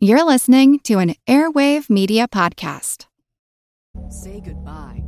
You're listening to an Airwave Media Podcast. Say goodbye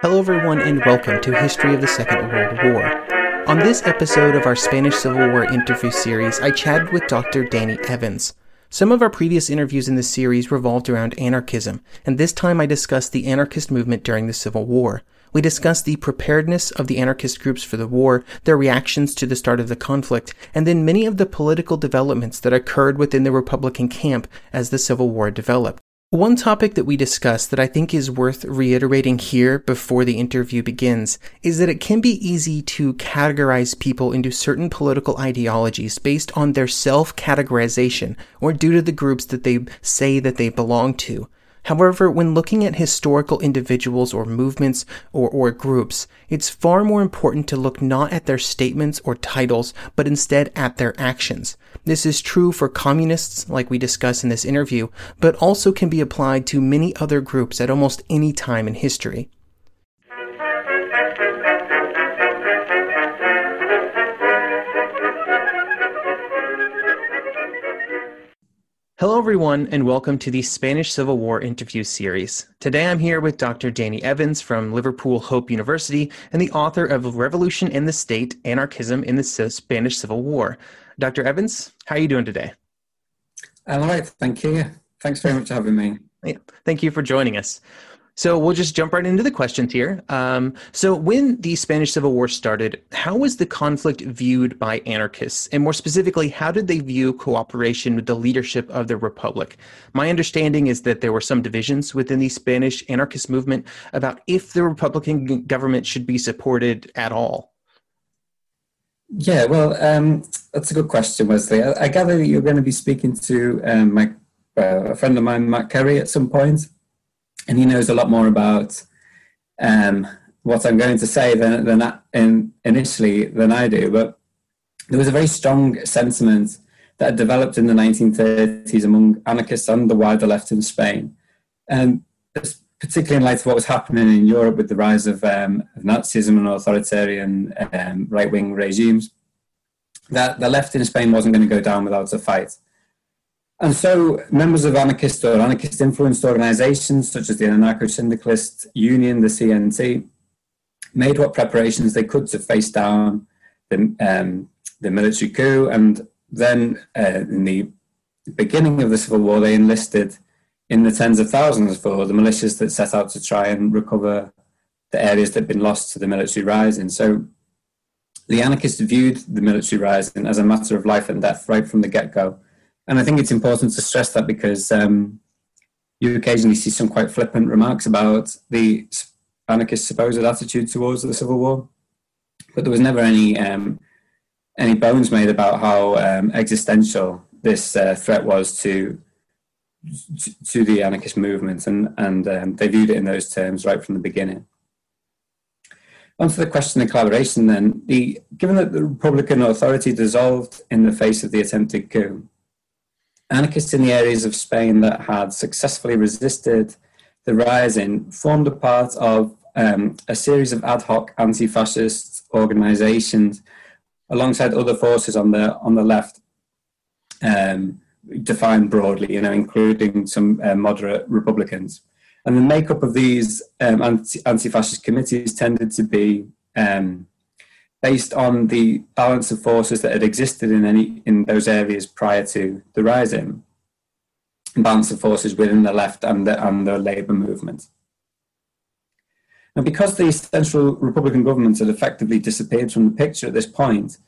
Hello, everyone, and welcome to History of the Second World War. On this episode of our Spanish Civil War interview series, I chatted with Dr. Danny Evans. Some of our previous interviews in this series revolved around anarchism, and this time I discussed the anarchist movement during the Civil War. We discussed the preparedness of the anarchist groups for the war, their reactions to the start of the conflict, and then many of the political developments that occurred within the Republican camp as the Civil War developed. One topic that we discussed that I think is worth reiterating here before the interview begins is that it can be easy to categorize people into certain political ideologies based on their self categorization or due to the groups that they say that they belong to. However, when looking at historical individuals or movements or, or groups, it's far more important to look not at their statements or titles, but instead at their actions. This is true for communists, like we discuss in this interview, but also can be applied to many other groups at almost any time in history. Hello, everyone, and welcome to the Spanish Civil War interview series. Today I'm here with Dr. Danny Evans from Liverpool Hope University and the author of Revolution and the State Anarchism in the Spanish Civil War. Dr. Evans, how are you doing today? I'm all right, thank you. Thanks very much for having me. Yeah, thank you for joining us. So we'll just jump right into the questions here. Um, so, when the Spanish Civil War started, how was the conflict viewed by anarchists? And more specifically, how did they view cooperation with the leadership of the Republic? My understanding is that there were some divisions within the Spanish anarchist movement about if the Republican government should be supported at all. Yeah, well, um, that's a good question, Wesley. I, I, gather that you're going to be speaking to um, my, uh, a friend of mine, Matt Kerry, at some point and he knows a lot more about um, what I'm going to say than, than in, initially than I do. But there was a very strong sentiment that had developed in the 1930s among anarchists and the wider left in Spain, and particularly in light of what was happening in Europe with the rise of, um, of Nazism and authoritarian um, right-wing regimes, that the left in Spain wasn't going to go down without a fight. And so, members of anarchist or anarchist influenced organizations such as the Anarcho Syndicalist Union, the CNT, made what preparations they could to face down the, um, the military coup. And then, uh, in the beginning of the Civil War, they enlisted in the tens of thousands for the militias that set out to try and recover the areas that had been lost to the military rising. So, the anarchists viewed the military rising as a matter of life and death right from the get go and I think it's important to stress that because um, you occasionally see some quite flippant remarks about the anarchist supposed attitude towards the Civil War, but there was never any um, any bones made about how um, existential this uh, threat was to to the anarchist movement, and and um, they viewed it in those terms right from the beginning. On to the question of collaboration, then, the, given that the Republican authority dissolved in the face of the attempted coup, anarchists in the areas of Spain that had successfully resisted the rising formed a part of um, a series of ad hoc anti-fascist organizations alongside other forces on the on the left um, defined broadly you know including some uh, moderate republicans and the makeup of these um, anti- fascist committees tended to be um, based on the balance of forces that had existed in any in those areas prior to the rising. balance of forces within the left and the, and the labour movement. Now, because the central Republican governments had effectively disappeared from the picture at this point,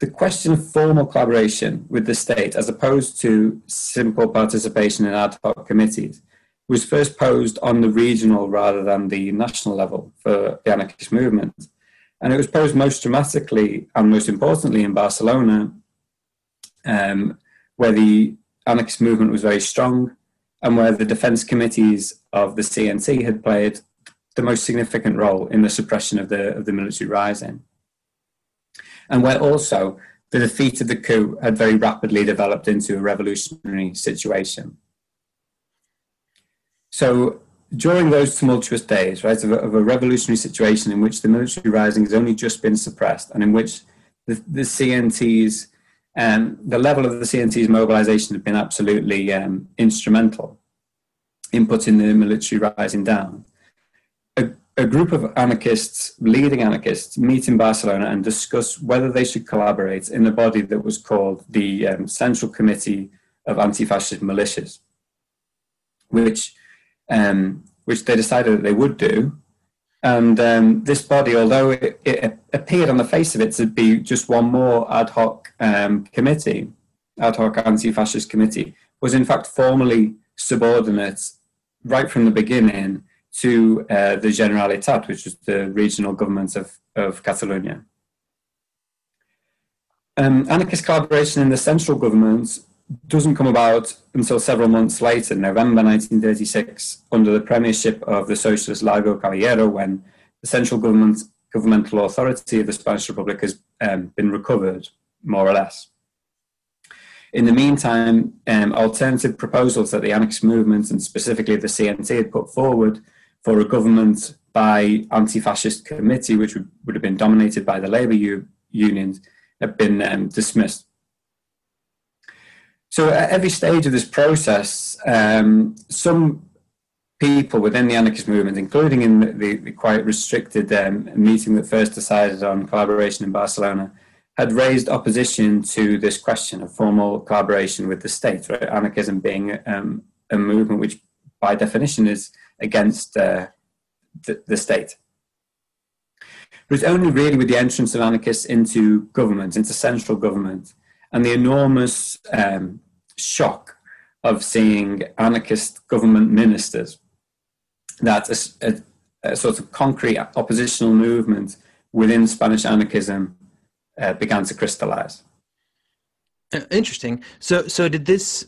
the question of formal collaboration with the state, as opposed to simple participation in ad hoc committees, was first posed on the regional rather than the national level for the anarchist movement. And it was posed most dramatically and most importantly in Barcelona, um, where the anarchist movement was very strong and where the defense committees of the CNT had played the most significant role in the suppression of the, of the military rising. And where also the defeat of the coup had very rapidly developed into a revolutionary situation. So during those tumultuous days, right, of a, of a, revolutionary situation in which the military rising has only just been suppressed and in which the, the CNT's, um, the level of the CNT's mobilization had been absolutely um, instrumental in putting the military rising down. A group of anarchists, leading anarchists, meet in Barcelona and discuss whether they should collaborate in a body that was called the um, Central Committee of Anti-Fascist Militias, which um, which they decided that they would do. And um, this body, although it, it, appeared on the face of it to be just one more ad hoc um, committee, ad hoc anti-fascist committee, was in fact formally subordinate right from the beginning to uh, the Generalitat, which is the regional government of, of Catalonia. Um, anarchist collaboration in the central government doesn't come about until several months later, November 1936, under the premiership of the socialist Largo Caballero, when the central government, governmental authority of the Spanish Republic has um, been recovered, more or less. In the meantime, um, alternative proposals that the anarchist movement and specifically the CNT had put forward for a government by anti-fascist committee, which would, would have been dominated by the labour u- unions, have been um, dismissed. So at every stage of this process, um, some people within the anarchist movement, including in the, the, quite restricted um, meeting that first decided on collaboration in Barcelona, had raised opposition to this question of formal collaboration with the state, right? Anarchism being um, a movement which, by definition, is against uh, the, the state. But it's only really with the entrance of anarchists into government, into central government, and the enormous um, shock of seeing anarchist government ministers that a, a, a, sort of concrete oppositional movement within Spanish anarchism uh, began to crystallize. Uh, interesting. So, so did this?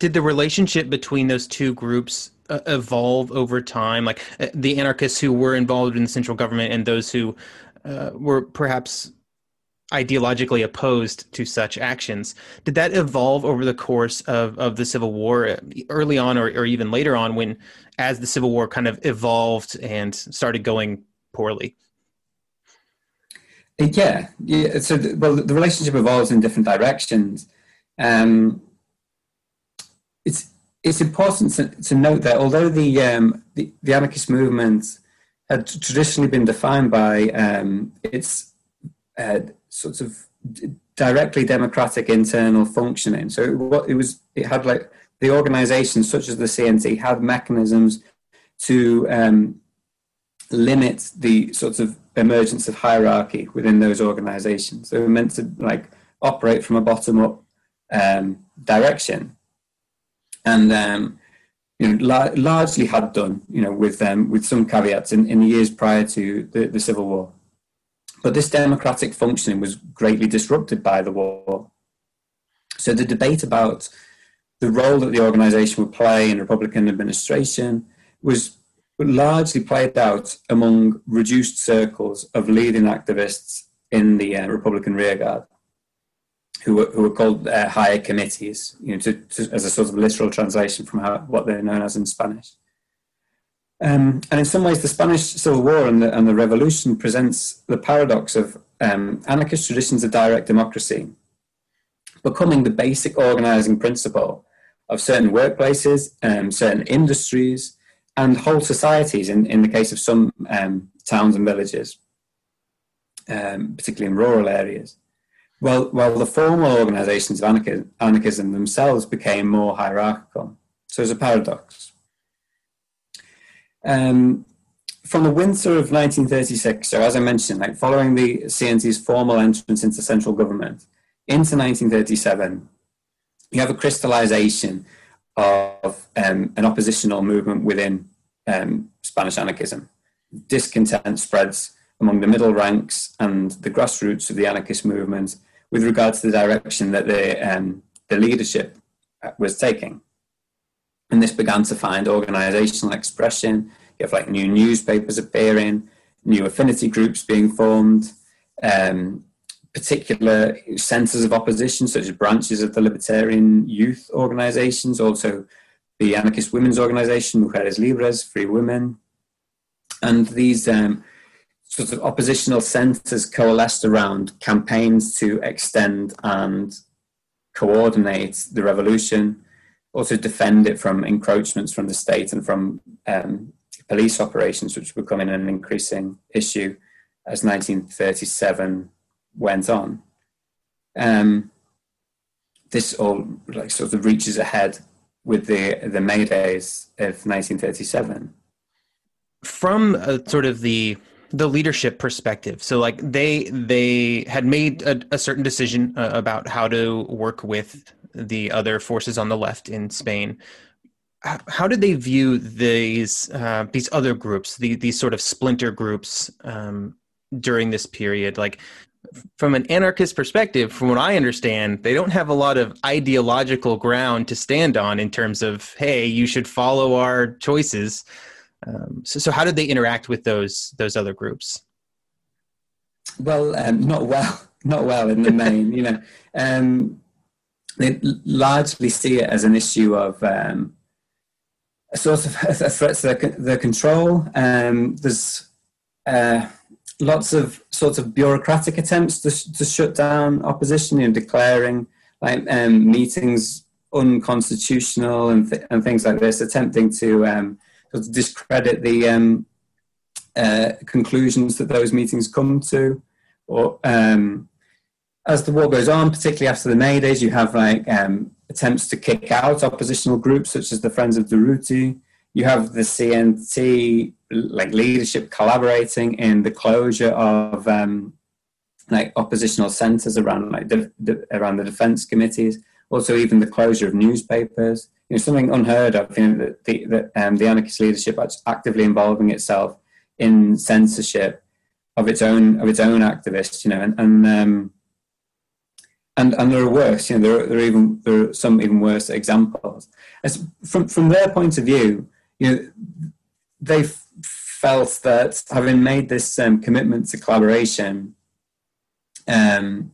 Did the relationship between those two groups uh, evolve over time? Like uh, the anarchists who were involved in the central government and those who uh, were perhaps ideologically opposed to such actions. Did that evolve over the course of, of the Civil War, uh, early on or, or even later on, when as the Civil War kind of evolved and started going poorly? Yeah, yeah. So, well, the relationship evolves in different directions. Um, it's it's important to, to note that although the, um, the, the anarchist movement had traditionally been defined by um, its uh, sort of directly democratic internal functioning, so it, it was it had like the organisations such as the CNT had mechanisms to um, limit the sort of emergence of hierarchy within those organisations. They were meant to like operate from a bottom up um, direction and um, you know, la- largely had done, you know, with um, with some caveats in, in the years prior to the, the Civil War. But this democratic functioning was greatly disrupted by the war. So the debate about the role that the organisation would play in Republican administration was largely played out among reduced circles of leading activists in the uh, Republican rearguard who were, who were called uh, higher committees, you know, to, to, as a sort of literal translation from how, what they're known as in Spanish. Um, and in some ways, the Spanish Civil War and the, and the revolution presents the paradox of um, anarchist traditions of direct democracy becoming the basic organizing principle of certain workplaces, um, certain industries, and whole societies in, in the case of some um, towns and villages, um, particularly in rural areas well, well, the formal organizations of anarchism, anarchism themselves became more hierarchical. So it's a paradox. Um, from the winter of 1936, so as I mentioned, like following the CNT's formal entrance into central government into 1937, you have a crystallization of um, an oppositional movement within um, Spanish anarchism. Discontent spreads among the middle ranks and the grassroots of the anarchist movement with regard to the direction that the, um, the leadership was taking. And this began to find organizational expression. You have like new newspapers appearing, new affinity groups being formed, um, particular centres of opposition, such as branches of the libertarian youth organisations, also the anarchist women's organisation, Mujeres Libres, Free Women. And these um, sort of oppositional centres coalesced around campaigns to extend and coordinate the revolution, also defend it from encroachments from the state and from um, police operations, which were becoming an increasing issue as 1937 went on. Um, this all like sort of reaches ahead with the the May Days of 1937. From a, sort of the the leadership perspective, so like they they had made a, a certain decision uh, about how to work with the other forces on the left in Spain. How, did they view these uh, these other groups, the, these sort of splinter groups um, during this period? Like from an anarchist perspective, from what I understand, they don't have a lot of ideological ground to stand on in terms of, hey, you should follow our choices. Um, so, so how did they interact with those those other groups? Well, um, not well, not well in the main. you know, um, they largely see it as an issue of um, a sort of a threat to their, their control. Um, there's uh, lots of sorts of bureaucratic attempts to, to shut down opposition, you know, declaring like um, meetings unconstitutional and, th- and things like this, attempting to um, sort of discredit the um, uh, conclusions that those meetings come to. Or um, as the war goes on, particularly after the May Days, you have like um, attempts to kick out oppositional groups such as the Friends of Durruti. You have the CNT like leadership collaborating in the closure of um, like oppositional centres around like de- de- around the defence committees. Also, even the closure of newspapers. You know, something unheard of. You know, that the, the, um, the anarchist leadership actively involving itself in censorship of its own of its own activists. You know, and and um, and, and there are worse. You know, there are, there are even there are some even worse examples. As from from their point of view, you know, they felt that having made this um, commitment to collaboration, um,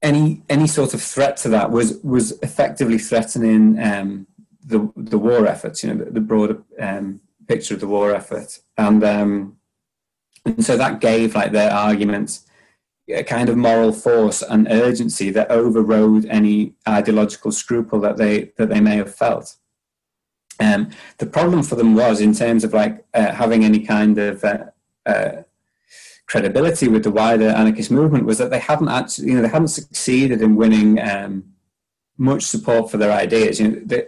any any sort of threat to that was was effectively threatening um, the the war efforts. You know, the, the broader um, picture of the war effort, and um, and so that gave like their arguments a kind of moral force and urgency that overrode any ideological scruple that they that they may have felt. Um, the problem for them was in terms of like uh, having any kind of uh, uh, credibility with the wider anarchist movement was that they hadn't actually, you know, they hadn't succeeded in winning um, much support for their ideas. You know, they,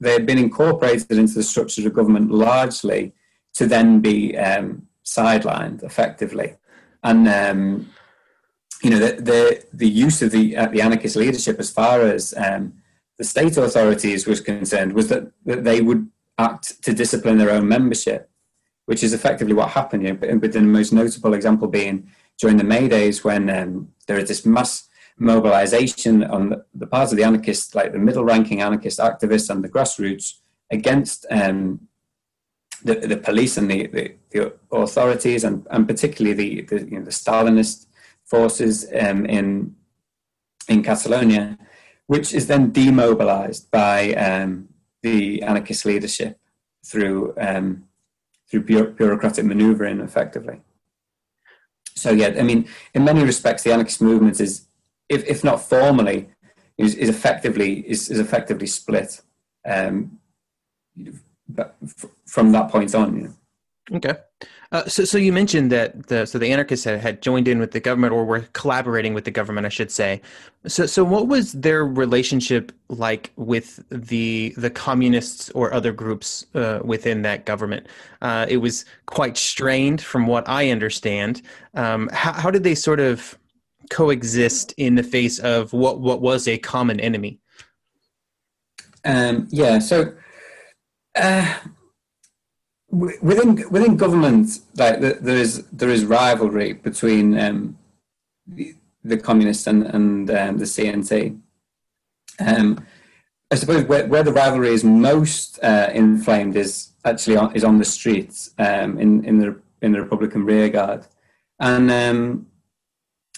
they had been incorporated into the structures of government largely to then be um, sidelined effectively, and um, you know the, the, the use of the uh, the anarchist leadership as far as um, the state authorities was concerned was that, that they would act to discipline their own membership, which is effectively what happened. You know, but the most notable example being during the May Days when um, there is this mass mobilization on the, the part of the anarchists, like the middle-ranking anarchist activists and the grassroots, against um, the, the police and the, the, the authorities, and, and particularly the, the, you know, the Stalinist forces um, in in Catalonia which is then demobilized by um, the anarchist leadership through um, through bureaucratic maneuvering, effectively. So yeah, I mean, in many respects, the anarchist movement is, if, if not formally, is, is effectively is, is effectively split um, from that point on. You know. Okay. Uh, so, so you mentioned that the so the anarchists had, had joined in with the government, or were collaborating with the government, I should say. So, so what was their relationship like with the the communists or other groups uh, within that government? Uh, it was quite strained, from what I understand. Um, how, how did they sort of coexist in the face of what what was a common enemy? Um, yeah. So. Within within government, like there is there is rivalry between um, the, the, communists and and um, the CNT. Um, I suppose where, where the rivalry is most uh, inflamed is actually on, is on the streets um, in in the in the Republican rearguard, and um,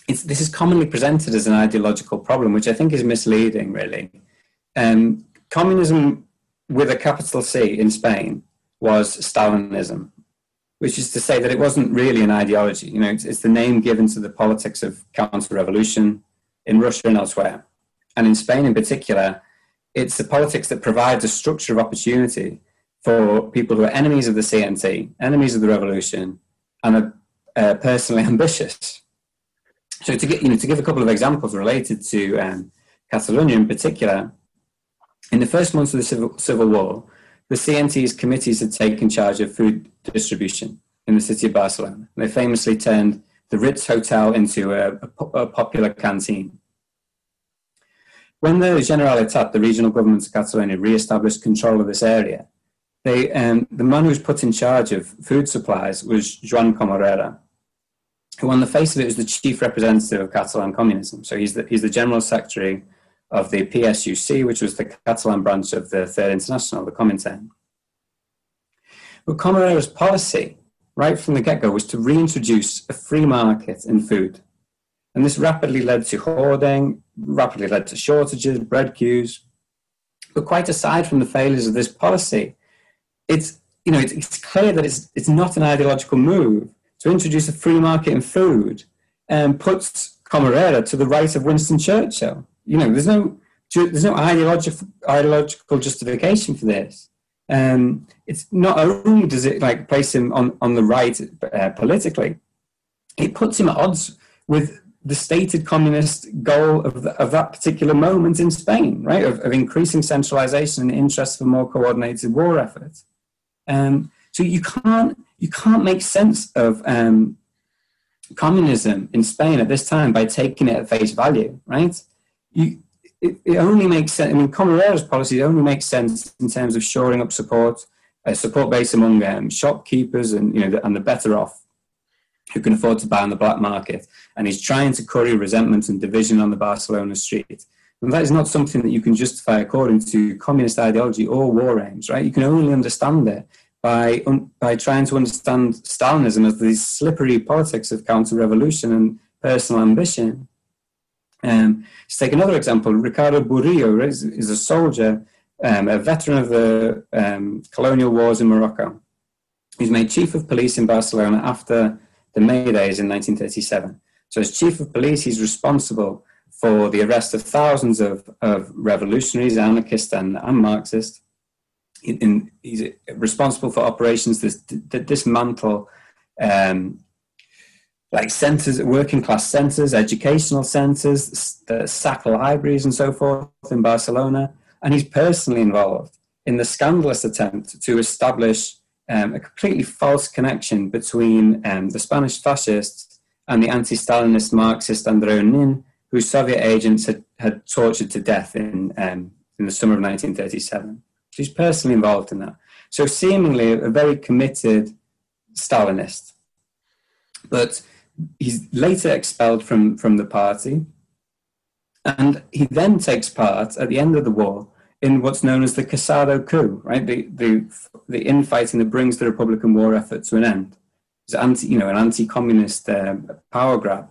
this is commonly presented as an ideological problem, which I think is misleading. Really, um, communism with a capital C in Spain was Stalinism, which is to say that it wasn't really an ideology. You know, it's, it's the name given to the politics of counter-revolution in Russia and elsewhere, and in Spain in particular. It's the politics that provides a structure of opportunity for people who are enemies of the CNT, enemies of the revolution, and are uh, personally ambitious. So to get you know to give a couple of examples related to um, Catalonia in particular, in the first months of the civil, civil war, the CNT's committees had taken charge of food distribution in the city of Barcelona. They famously turned the Ritz Hotel into a, a, popular canteen. When the Generalitat, the regional government of Catalonia, re-established control of this area, they, um, the man who was put in charge of food supplies was Joan Comorera, who on the face of it was the chief representative of Catalan communism. So he's the, he's the general secretary of the PSUC, which was the Catalan branch of the Third International, the Comintern. But Comorera's policy, right from the get-go, was to reintroduce a free market in food. And this rapidly led to hoarding, rapidly led to shortages, bread queues. But quite aside from the failures of this policy, it's, you know, it's, it's clear that it's, it's not an ideological move to introduce a free market in food and puts Comorera to the right of Winston Churchill you know, there's no there's no ideological ideological justification for this. Um, it's not only does it like place him on on the right uh, politically, it puts him at odds with the stated communist goal of, the, of that particular moment in Spain, right? Of, of increasing centralization and interest for more coordinated war efforts. Um, so you can't you can't make sense of um, communism in Spain at this time by taking it at face value, right? You, it, it, only makes sense. I mean, Comorera's policy only makes sense in terms of shoring up support, a support base among um, shopkeepers and you know the, and the better off who can afford to buy on the black market. And he's trying to curry resentment and division on the Barcelona street. And that is not something that you can justify according to communist ideology or war aims, right? You can only understand it by um, by trying to understand Stalinism as these slippery politics of counter-revolution and personal ambition. Um, to take another example, Ricardo Burillo is, is a soldier, um, a veteran of the um, colonial wars in Morocco. He's made chief of police in Barcelona after the May Days in 1937. So, as chief of police, he's responsible for the arrest of thousands of, of revolutionaries, anarchists, and, and Marxists. In, he's responsible for operations that, that dismantle um, like centers, working class centers, educational centers, the sack libraries and so forth in Barcelona. And he's personally involved in the scandalous attempt to establish um, a completely false connection between um, the Spanish fascists and the anti-Stalinist Marxist Andreu Nin, who Soviet agents had, had tortured to death in, um, in the summer of 1937. He's personally involved in that. So seemingly a very committed Stalinist. But he's later expelled from, from the party, and he then takes part at the end of the war in what's known as the Casado coup, right? The, the, the infighting that brings the Republican war effort to an end. It's anti, you know, an anti-communist uh, power grab.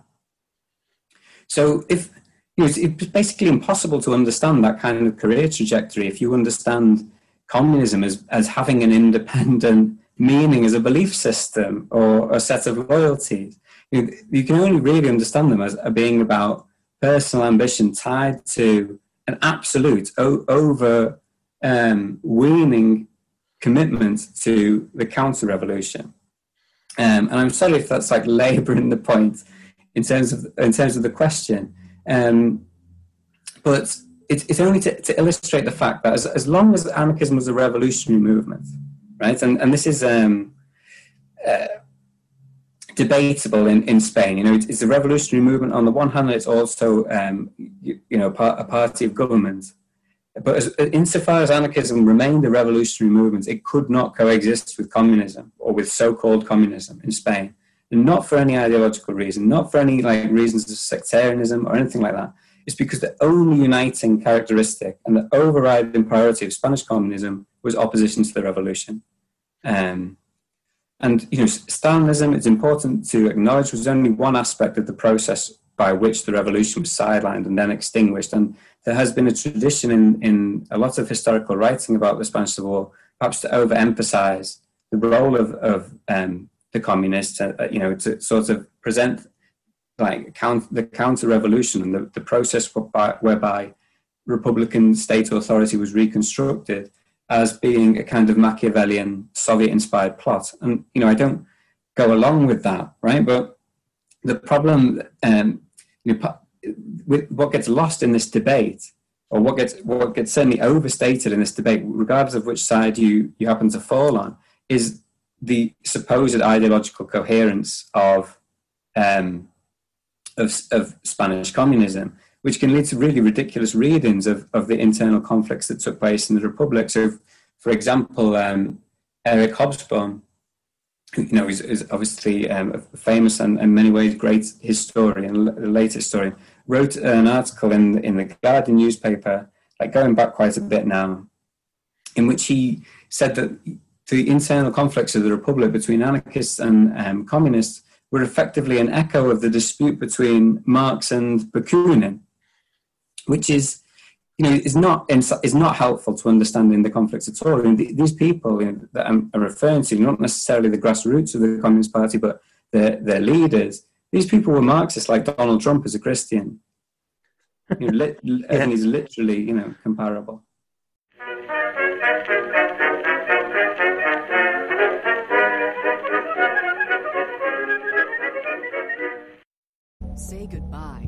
So if you know, it's, basically impossible to understand that kind of career trajectory if you understand communism as, as having an independent meaning as a belief system or a set of loyalties you, you can only really understand them as being about personal ambition tied to an absolute over um, commitment to the counter revolution. Um, and I'm sorry if that's like labouring the point in terms of in terms of the question, um, but it's, it's only to, to, illustrate the fact that as, as long as anarchism was a revolutionary movement, right, and and this is um, uh, debatable in, in Spain. You know, it's, it's, a revolutionary movement on the one hand, it's also um, you, you, know part, a party of government. But as, insofar as anarchism remained a revolutionary movement, it could not coexist with communism or with so-called communism in Spain not for any ideological reason, not for any like reasons of sectarianism or anything like that. It's because the only uniting characteristic and the overriding priority of Spanish communism was opposition to the revolution. Um, and you know, Stalinism, it's important to acknowledge, was only one aspect of the process by which the revolution was sidelined and then extinguished. And there has been a tradition in, in a lot of historical writing about the Spanish Civil War, perhaps to overemphasize the role of, of um, the communists, uh, uh, you know, to sort of present like count, the counter revolution and the, the process whereby, whereby Republican state authority was reconstructed as being a kind of Machiavellian Soviet inspired plot. And, you know, I don't go along with that, right? But the problem, um, you know, with what gets lost in this debate, or what gets what gets certainly overstated in this debate, regardless of which side you you happen to fall on, is the supposed ideological coherence of, um, of, of Spanish communism, which can lead to really ridiculous readings of, of the internal conflicts that took place in the Republic. So, for example, um, Eric Hobsbawm, you know is, is obviously um, a famous and in many ways great historian, a late historian, wrote an article in in the Guardian newspaper, like going back quite a bit now, in which he said that the internal conflicts of the Republic between anarchists and um, communists were effectively an echo of the dispute between Marx and Bakunin, which is, you know, is not is not helpful to understanding the conflicts at all. I mean, these people you know, that I'm referring to, not necessarily the grassroots of the Communist Party, but their their leaders. These people were Marxists, like Donald Trump is a Christian. You know, li- yeah. and he's literally, you know, comparable. Say goodbye to your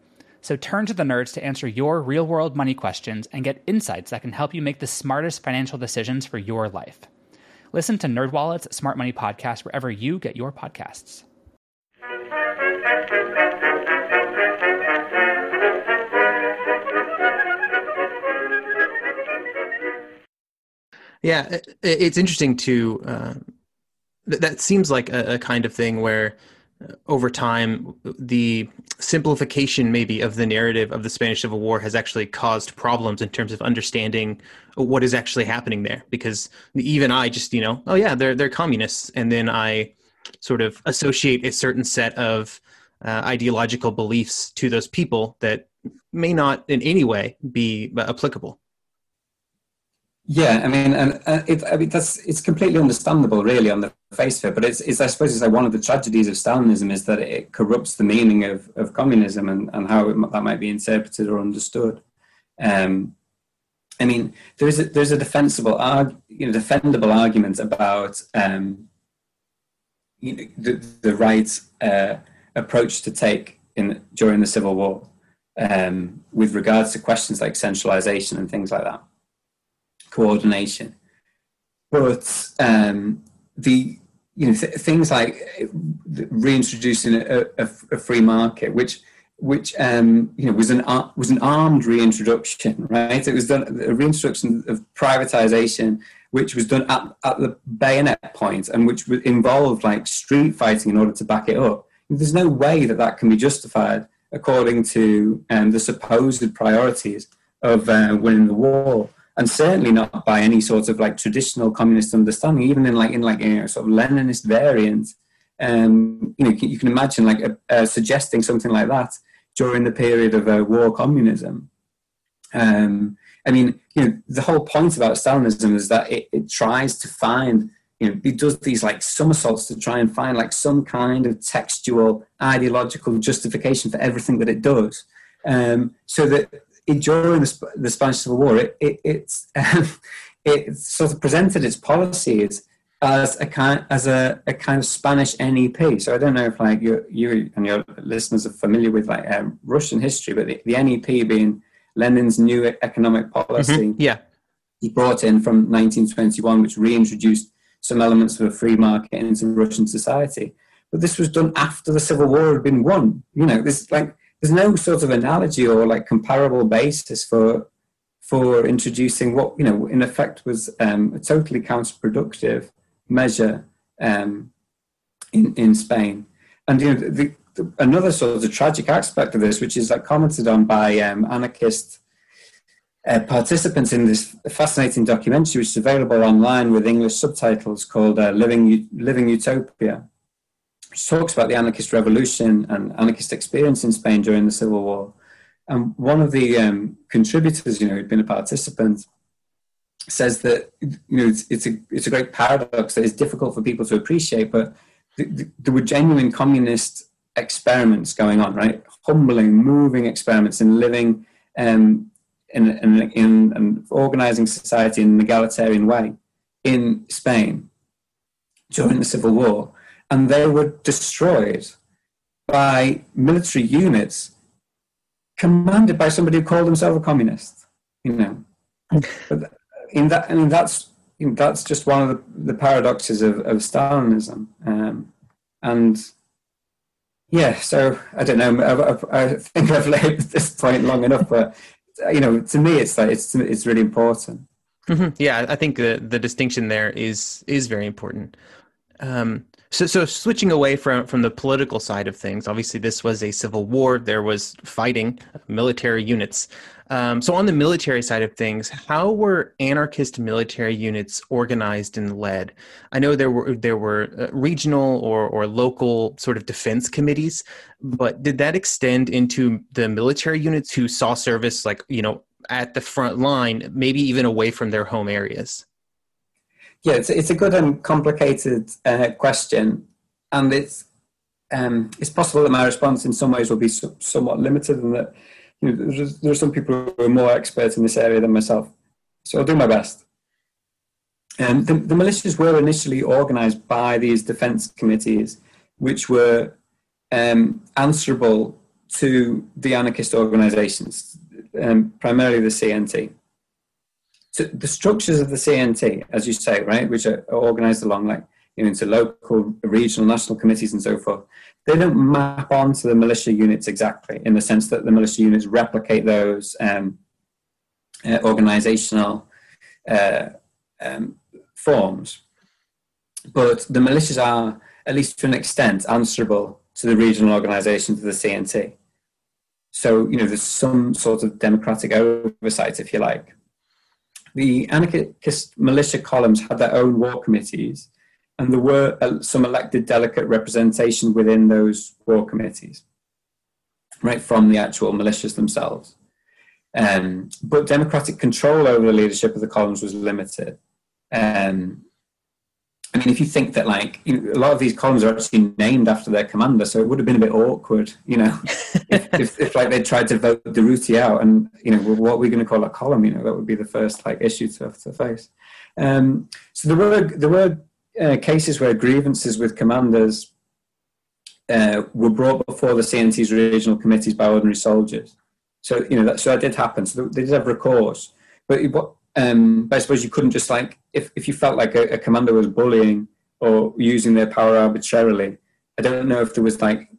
So turn to the nerds to answer your real world money questions and get insights that can help you make the smartest financial decisions for your life. Listen to NerdWallet's Smart Money Podcast wherever you get your podcasts. Yeah, it's interesting to. Uh, that seems like a, a kind of thing where over time, the simplification maybe of the narrative of the Spanish Civil War has actually caused problems in terms of understanding what is actually happening there. Because even I just, you know, oh yeah, they're they're communists, and then I sort of associate a certain set of uh, ideological beliefs to those people that may not in any way be applicable. Yeah, I mean, and uh, it, I mean that's it's completely understandable, really, on the face of it. But it's, it's I suppose it's like one of the tragedies of Stalinism is that it corrupts the meaning of, of communism and, and how it, that might be interpreted or understood. Um, I mean, there's a, there's a defensible, you know, defendable argument about um, you know, the, the right uh, approach to take in during the Civil War um, with regards to questions like centralization and things like that, coordination. But um, the you know th- things like reintroducing a, a, a, free market, which which um, you know was an was an armed reintroduction, right? It was done a reintroduction of privatization, which was done at, at the bayonet point, and which involved like street fighting in order to back it up. There's no way that that can be justified according to um, the supposed priorities of uh, winning the war, and certainly not by any sort of like traditional communist understanding. Even in like in like you know, sort of Leninist variant, um, you know, you can imagine like a, a suggesting something like that during the period of uh, war communism. Um, I mean, you know, the whole point about Stalinism is that it, it tries to find you know, it does these like somersaults to try and find like some kind of textual ideological justification for everything that it does. Um, so that during the, the, Spanish Civil War, it, it, it's, um, it sort of presented its policies as a kind as a, a kind of Spanish NEP. So I don't know if like you you and your listeners are familiar with like um, Russian history, but the, the, NEP being Lenin's new economic policy. Mm-hmm. Yeah, he brought in from 1921, which reintroduced some elements of a free market into Russian society. But this was done after the Civil War had been won. You know, there's like there's no sort of analogy or like comparable basis for for introducing what you know in effect was um, a totally counterproductive measure um, in in Spain. And you know, the, the, another sort of tragic aspect of this, which is like commented on by um, anarchist uh, participants in this fascinating documentary, which is available online with English subtitles called uh, Living, Living Utopia, talks about the anarchist revolution and anarchist experience in Spain during the Civil War. And one of the um, contributors, you know, who'd been a participant, says that you know it's, it's, a it's a great paradox that is difficult for people to appreciate, but there were genuine communist experiments going on, right? Humbling, moving experiments in living um, in, in, in an organizing society in an egalitarian way in Spain during the Civil War, and they were destroyed by military units commanded by somebody who called himself a communist. You know, but in that, I mean, that's that's just one of the, the paradoxes of, of Stalinism, um, and yeah. So I don't know. I, I, think I've laid this point long enough, but you know, to me, it's like it's it's really important. Mm-hmm. Yeah, I think the the distinction there is is very important. Um, so, so switching away from from the political side of things, obviously this was a civil war. There was fighting, military units. Um, so, on the military side of things, how were anarchist military units organized and led? I know there were there were uh, regional or or local sort of defense committees, but did that extend into the military units who saw service, like you know, at the front line, maybe even away from their home areas? Yeah, it's it's a good and complicated uh, question, and it's um, it's possible that my response in some ways will be so, somewhat limited, and that you know, there are some people who are more experts in this area than myself. So I'll do my best. Um, the, the militias were initially organised by these defence committees, which were um, answerable to the anarchist organisations, um, primarily the CNT. So the structures of the CNT, as you say, right, which are organised along like you know into local, regional, national committees and so forth, they don't map onto the militia units exactly in the sense that the militia units replicate those um, uh, organizational uh, um, forms. But the militias are, at least to an extent, answerable to the regional organizations of the CNT. So, you know, there's some sort of democratic oversight, if you like. The anarchist militia columns had their own war committees, and there were uh, some elected delegate representation within those war committees, right from the actual militias themselves. Um, but democratic control over the leadership of the columns was limited. Um, I mean, if you think that like you know, a lot of these columns are actually named after their commander, so it would have been a bit awkward, you know, if, if, if, like they tried to vote Durruti out, and you know, what are we going to call a column? You know, that would be the first like issue to have to face. Um, so there were there were uh, cases where grievances with commanders uh, were brought before the CNT's regional committees by ordinary soldiers. So you know, that, so that did happen. So they did have recourse, but what um, but I suppose you couldn't just like if, if you felt like a, a, commander was bullying or using their power arbitrarily. I don't know if there was like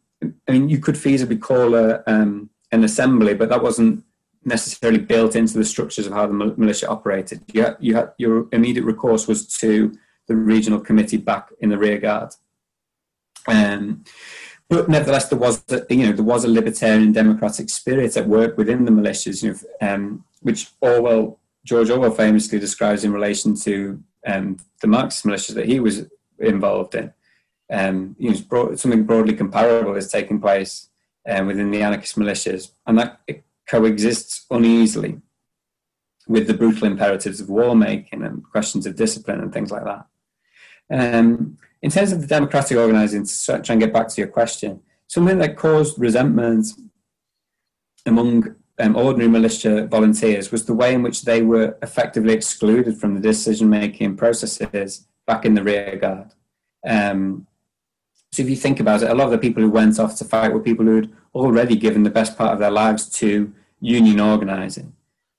I mean you could feasibly call a, um, an assembly, but that wasn't necessarily built into the structures of how the militia operated. You had, you had, your immediate recourse was to the regional committee back in the rear guard. Um, but nevertheless, there was a, you know there was a libertarian democratic spirit at work within the militias, you know, um, which Orwell George Orwell famously describes in relation to um, the Marxist militias that he was involved in. Um, you know, broad, something broadly comparable is taking place um, within the anarchist militias, and that coexists uneasily with the brutal imperatives of war making and questions of discipline and things like that. Um, in terms of the democratic organising, to try and get back to your question, something that caused resentment among um, ordinary militia volunteers was the way in which they were effectively excluded from the decision making processes back in the rear guard. Um, so if you think about it, a lot of the people who went off to fight were people who had already given the best part of their lives to union organising.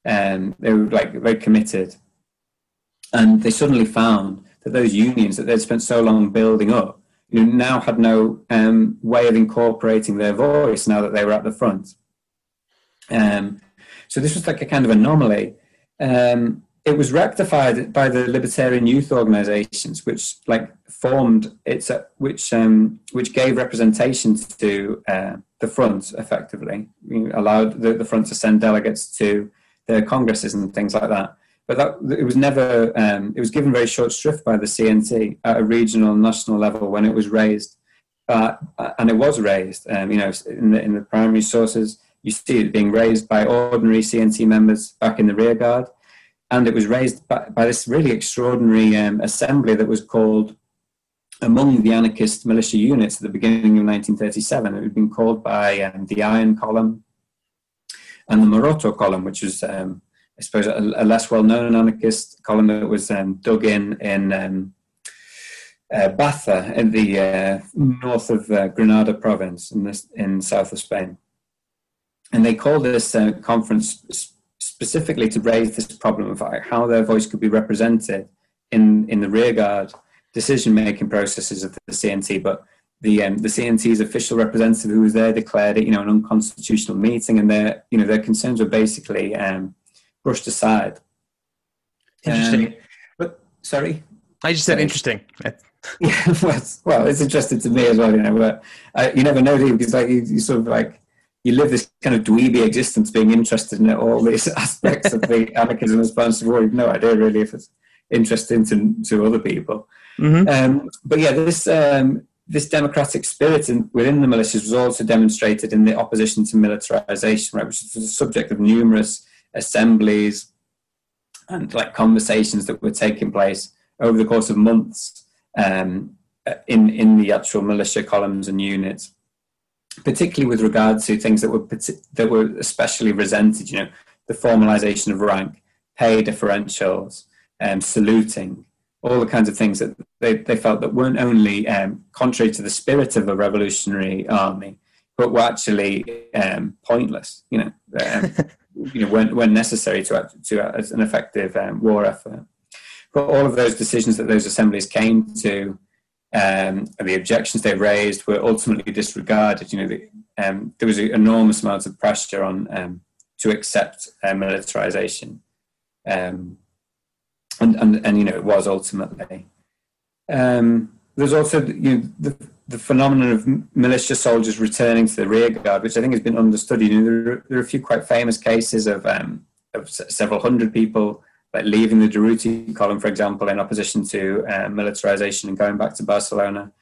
Um, they were like very committed, and they suddenly found that those unions that they'd spent so long building up, you know, now had no um, way of incorporating their voice now that they were at the front. Um, so this was like a kind of anomaly. Um, it was rectified by the libertarian youth organizations, which like formed it's a, which um, which gave representation to uh, the front effectively, allowed the, the front to send delegates to their congresses and things like that. But that it was never um, it was given very short shrift by the CNT at a regional and national level when it was raised, uh, and it was raised. Um, you know, in the in the primary sources, you see it being raised by ordinary CNT members back in the rear guard. And it was raised by, by this really extraordinary um, assembly that was called among the anarchist militia units at the beginning of 1937. It had been called by um, the Iron Column and the Maroto Column, which was, um, I suppose, a, a, less well known anarchist column that was um, dug in in um, uh, Baza in the uh, north of uh, Granada province in, in south of Spain. And they called this uh, conference specifically to raise this problem of how their voice could be represented in, in the rearguard decision making processes of the CNT. But the um, the CNT's official representative who was there declared it, you know, an unconstitutional meeting, and their you know their concerns were basically um, brushed aside. Interesting. Um, but sorry, I just said interesting. yeah, well, it's interesting to me as well, you know. But uh, you never know, because like you, you sort of like you live this kind of dweeby existence, being interested in all these aspects of the anarchism as response to war. You've no idea really if it's interesting to to other people. Mm-hmm. Um, but yeah, this um, this democratic spirit in, within the militias was also demonstrated in the opposition to militarization, right, which was the subject of numerous assemblies and like conversations that were taking place over the course of months um, in in the actual militia columns and units particularly with regard to things that were that were especially resented. You know, the formalization of rank, pay differentials, um, saluting, all the kinds of things that they, they felt that weren't only um, contrary to the spirit of a revolutionary army, but were actually um, pointless. You know, um, you know, weren't, weren't necessary to to as an effective um, war effort. But all of those decisions that those assemblies came to um, and the objections they raised were ultimately disregarded. You know, the, um, there was an enormous amount of pressure on um, to accept uh, militarization, um, and, and and you know it was ultimately. Um, there's also you know the, the phenomenon of militia soldiers returning to the rear guard, which I think has been understudied. You know, there, are, there are a few quite famous cases of um, of several hundred people like leaving the Durruti column, for example, in opposition to uh, militarization and going back to Barcelona.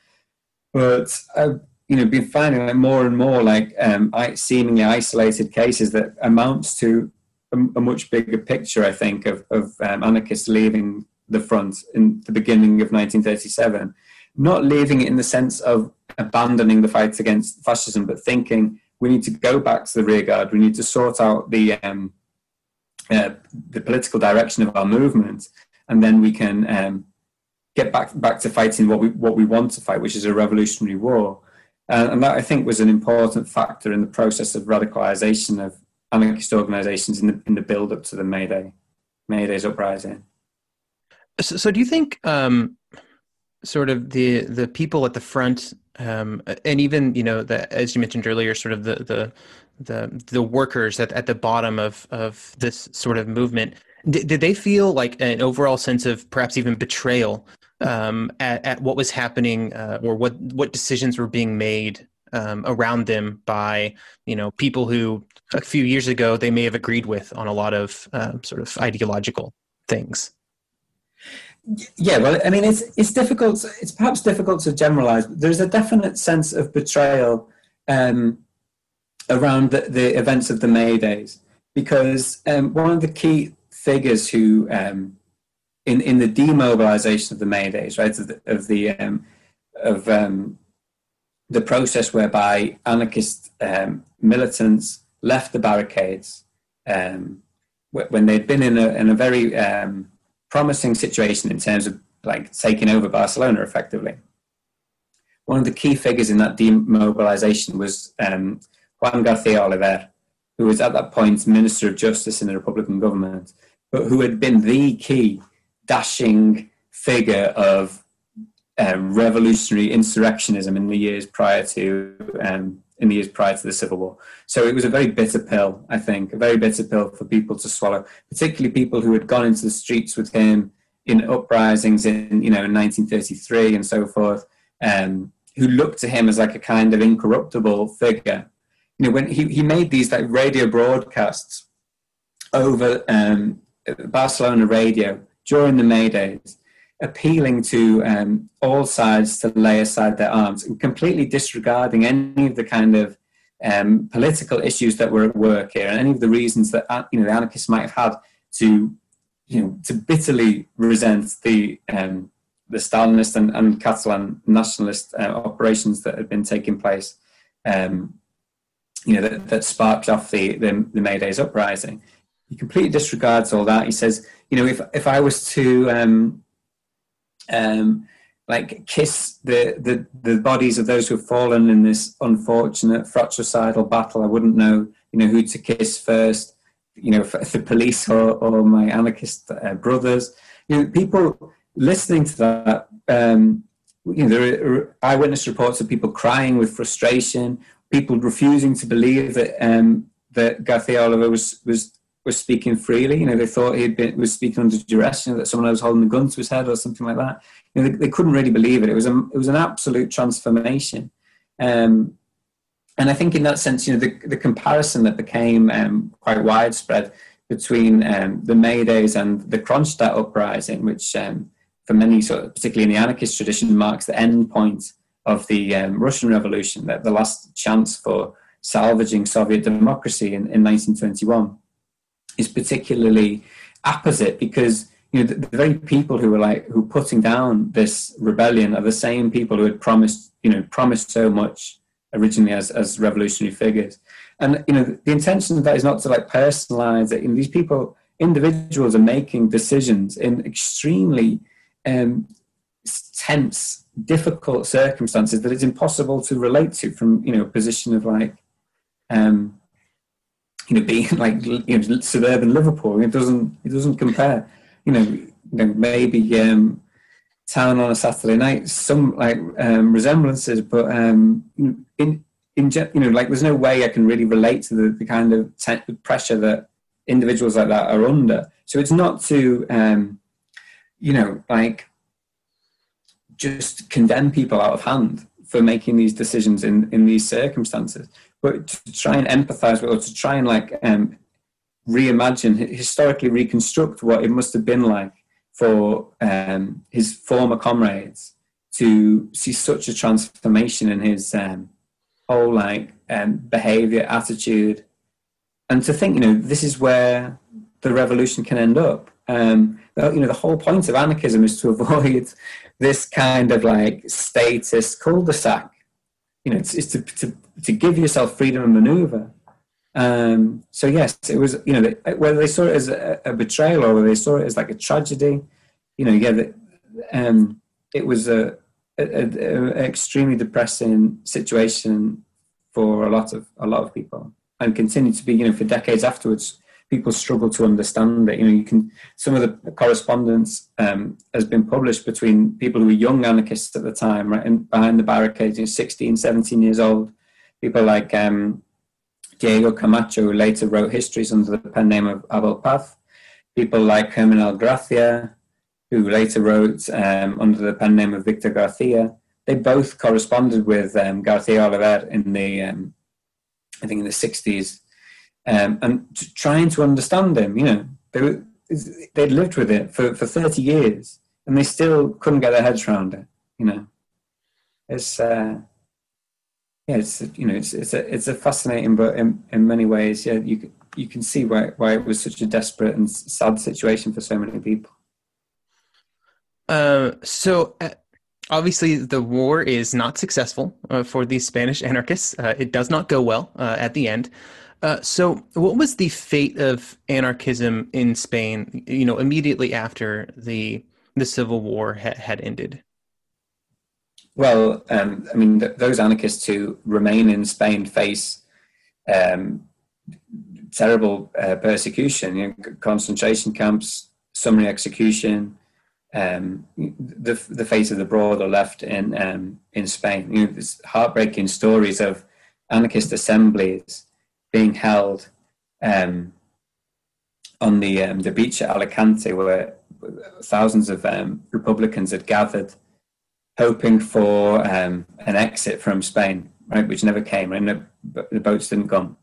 But I've you know been finding like more and more like um, seemingly isolated cases that amounts to a, a, much bigger picture. I think of, of um, anarchists leaving the front in the beginning of 1937, not leaving it in the sense of abandoning the fight against fascism, but thinking we need to go back to the rearguard. We need to sort out the um, uh, the political direction of our movement, and then we can um, get back back to fighting what we what we want to fight, which is a revolutionary war. Uh, and that I think was an important factor in the process of radicalization of anarchist organizations in the in the build up to the May Day May Day's uprising. So, so do you think um, sort of the the people at the front um, and even you know as you mentioned earlier, sort of the the the, the workers at, at the bottom of of this sort of movement, did, did they feel like an overall sense of perhaps even betrayal um, at, at what was happening uh, or what what decisions were being made um, around them by you know people who a few years ago they may have agreed with on a lot of uh, sort of ideological things. Yeah, well, I mean, it's it's difficult. It's perhaps difficult to generalize. But There's a definite sense of betrayal um, around the, the, events of the May Days because um, one of the key figures who um, in in the demobilization of the May Days, right, of the of the, um, of um, the process whereby anarchist um, militants left the barricades when they'd been in a in a very um, promising situation in terms of like taking over Barcelona effectively. One of the key figures in that demobilization was um, Juan Garcia Oliver, who was at that point Minister of Justice in the Republican government, but who had been the key dashing figure of um, revolutionary insurrectionism in the years prior to um, in the years prior to the Civil War. So it was a very bitter pill, I think, a very bitter pill for people to swallow, particularly people who had gone into the streets with him in uprisings in you know in 1933 and so forth, um, who looked to him as like a kind of incorruptible figure. You know, when he, he made these like radio broadcasts over um, Barcelona radio during the May Days, appealing to um, all sides to lay aside their arms and completely disregarding any of the kind of um, political issues that were at work here and any of the reasons that uh, you know the anarchists might have had to you know to bitterly resent the um, the Stalinist and, and Catalan nationalist uh, operations that had been taking place. Um, you know that, that sparked off the, the the May Days uprising. He completely disregards all that. He says, you know, if if I was to um, um, like kiss the, the the bodies of those who have fallen in this unfortunate fratricidal battle, I wouldn't know, you know, who to kiss first. You know, the police or, or my anarchist uh, brothers. You know, people listening to that. Um, you know, there are eyewitness reports of people crying with frustration, people refusing to believe that um, that Garcia Oliver was was was speaking freely. You know, they thought he been was speaking under duress. You know, that someone else was holding a gun to his head or something like that. You know, they, they couldn't really believe it. It was a it was an absolute transformation. Um, and I think in that sense, you know, the, the comparison that became um, quite widespread between um, the May Days and the Kronstadt uprising, which um, for many, sort of, particularly in the anarchist tradition, marks the end point of the um, Russian Revolution, that the last chance for salvaging Soviet democracy in, in 1921 is particularly apposite because you know the, the, very people who were like who putting down this rebellion are the same people who had promised you know promised so much originally as as revolutionary figures. And you know the intention of that is not to like personalize it. You know, these people individuals are making decisions in extremely um, tense difficult circumstances that it's impossible to relate to from you know a position of like um, you know, being like you know, suburban Liverpool. It doesn't it doesn't compare. You know, you know maybe um, town on a Saturday night, some like um, resemblances, but um, in in you know, like there's no way I can really relate to the, the kind of te- pressure that individuals like that are under. So it's not to, um, you know, like just condemn people out of hand for making these decisions in in these circumstances but to try and empathize with, or to try and like um, reimagine, historically reconstruct what it must have been like for um, his former comrades to see such a transformation in his um, whole like um, behavior, attitude, and to think, you know, this is where the revolution can end up. Um, you know, the whole point of anarchism is to avoid this kind of like status cul-de-sac. You know, it's, it's to, to, to give yourself freedom of maneuver. Um, so yes, it was, you know, whether they saw it as a, a, betrayal or whether they saw it as like a tragedy, you know, yeah, the, um, it was a, an extremely depressing situation for a lot of a lot of people, and continued to be, you know, for decades afterwards people struggle to understand it. You know, you can some of the correspondence um, has been published between people who were young anarchists at the time, right, and behind the barricades, you know, 16, 17 years old. People like um, Diego Camacho, who later wrote histories under the pen name of Abel Paz. People like Germinal Gracia, who later wrote um, under the pen name of Victor Garcia. They both corresponded with um, Garcia Oliver in the, um, I think, in the 60s um, and trying to understand him. You know, they were, they'd lived with it for, for 30 years and they still couldn't get their heads around it. You know, it's uh, yeah, it's you know, it's it's a it's a fascinating, but in, in many ways, yeah, you you can see why why it was such a desperate and sad situation for so many people. Uh, so. Uh, obviously, the war is not successful uh, for these Spanish anarchists. Uh, it does not go well uh, at the end. Uh, so, what was the fate of anarchism in Spain? You know, immediately after the the civil war ha- had ended. Well, um, I mean, th- those anarchists who remain in Spain face um, terrible uh, persecution, you know, concentration camps, summary execution. Um, the the fate of the broad are left in um, in Spain. You know, there's heartbreaking stories of anarchist assemblies being held um, on the um, the beach at Alicante, where thousands of um, Republicans had gathered, hoping for um, an exit from Spain, right, which never came, right? No, the boats didn't come,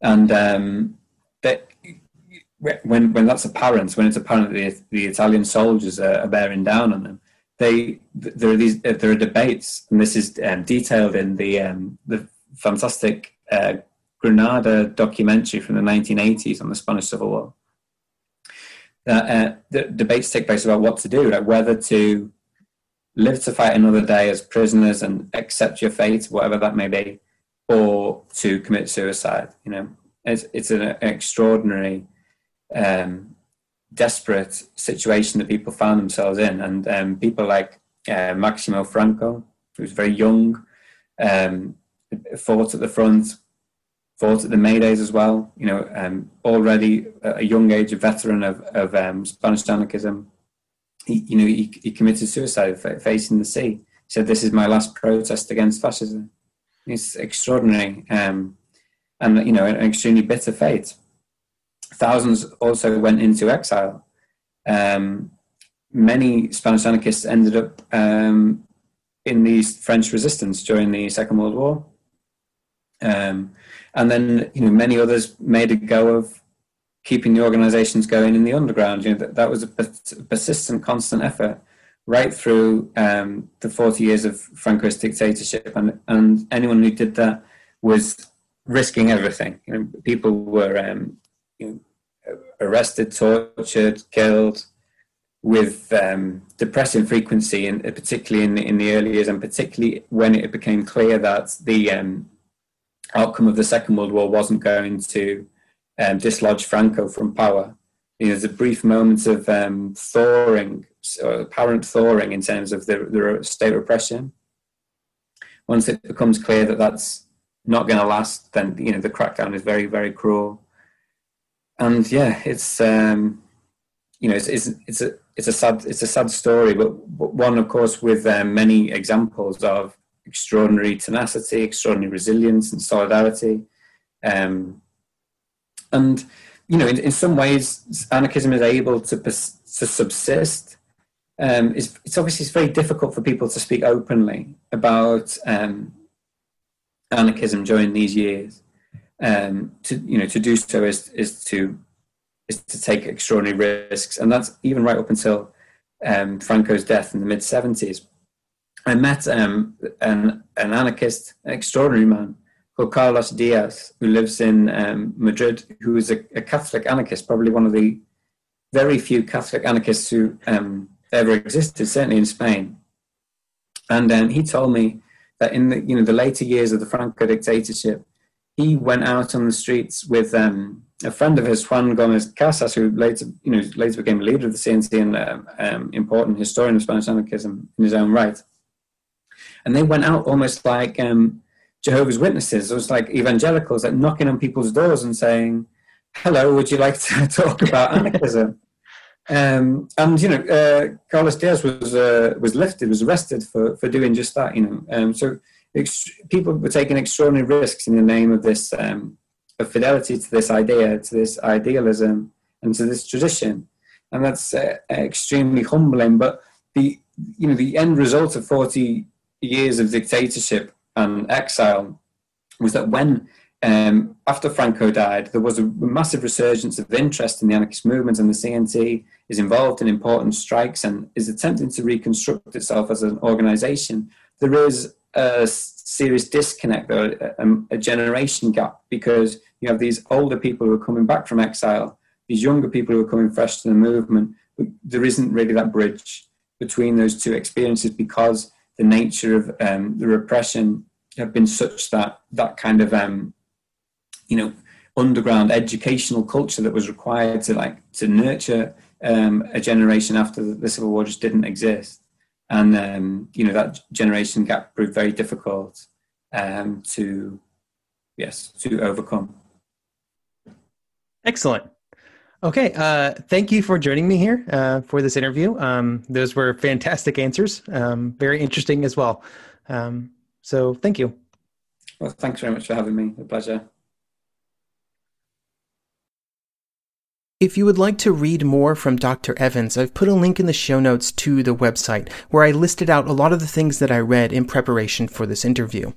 and um, that when when that's apparent, when it's apparent that the, the Italian soldiers are, are, bearing down on them, they there are these there are debates, and this is um, detailed in the the fantastic uh, Granada documentary from the 1980s on the Spanish Civil War. Uh, the debates take place about what to do, like whether to live to fight another day as prisoners and accept your fate, whatever that may be, or to commit suicide. You know, it's it's an extraordinary, um, desperate situation that people found themselves in, and um, people like uh, Maximo Franco, who was very young, um, fought at the front, fought at the Maydays as well. You know, um, already at a young age, a veteran of, of um, Spanish anarchism. He, you know, he, he committed suicide facing the sea. He said, "This is my last protest against fascism." It's extraordinary, um, and you know, an extremely bitter fate. Thousands also went into exile. Um, many Spanish anarchists ended up um, in the French resistance during the Second World War. Um, and then, you know, many others made a go of keeping the organizations going in the underground. You know, that, that was a persistent, constant effort right through um, the 40 years of Francoist dictatorship. And, and anyone who did that was risking everything. You know, people were um, you know, arrested, tortured, killed with um, depressing frequency, and particularly in the, in the early years, and particularly when it became clear that the um, outcome of the Second World War wasn't going to um, dislodge Franco from power. You know, there's a brief moment of um, thawing, or apparent thawing in terms of the, the state repression. Once it becomes clear that that's not going to last, then you know the crackdown is very, very cruel. And yeah, it's um, you know it's, it's, it's a it's a sad it's a sad story, but, but one of course with um, many examples of extraordinary tenacity, extraordinary resilience, and solidarity. Um, and you know, in, in some ways, anarchism is able to to subsist. Um, it's, it's obviously it's very difficult for people to speak openly about um, anarchism during these years. Um, to you know, to do so is is to is to take extraordinary risks, and that's even right up until um, Franco's death in the mid seventies. I met um, an, an anarchist, an extraordinary man called Carlos Diaz, who lives in um, Madrid, who is a, a, Catholic anarchist, probably one of the very few Catholic anarchists who um, ever existed, certainly in Spain. And um, he told me that in the you know the later years of the Franco dictatorship, he went out on the streets with um, a friend of his, Juan Gomez Casas, who later you know later became a leader of the CNT and um, um, important historian of Spanish anarchism in his own right. And they went out almost like um, Jehovah's Witnesses. It was like evangelicals, like knocking on people's doors and saying, "Hello, would you like to talk about anarchism?" Um, and you know, uh, Carlos Diaz was uh, was lifted, was arrested for for doing just that. You know, um, so ext- people were taking extraordinary risks in the name of this um, of fidelity to this idea, to this idealism, and to this tradition, and that's uh, extremely humbling. But the you know the end result of forty years of dictatorship and exile was that when um, after Franco died, there was a massive resurgence of interest in the anarchist movement, and the CNT is involved in important strikes and is attempting to reconstruct itself as an organization. There is a serious disconnect, or a, a generation gap, because you have these older people who are coming back from exile, these younger people who are coming fresh to the movement. But there isn't really that bridge between those two experiences because the nature of um, the repression have been such that that kind of um, you know underground educational culture that was required to like to nurture um, a generation after the civil war just didn't exist. And um, you know that generation gap proved very difficult um, to yes to overcome. Excellent okay uh, thank you for joining me here uh, for this interview um, those were fantastic answers um, very interesting as well um, so thank you well thanks very much for having me a pleasure If you would like to read more from Dr. Evans, I've put a link in the show notes to the website where I listed out a lot of the things that I read in preparation for this interview.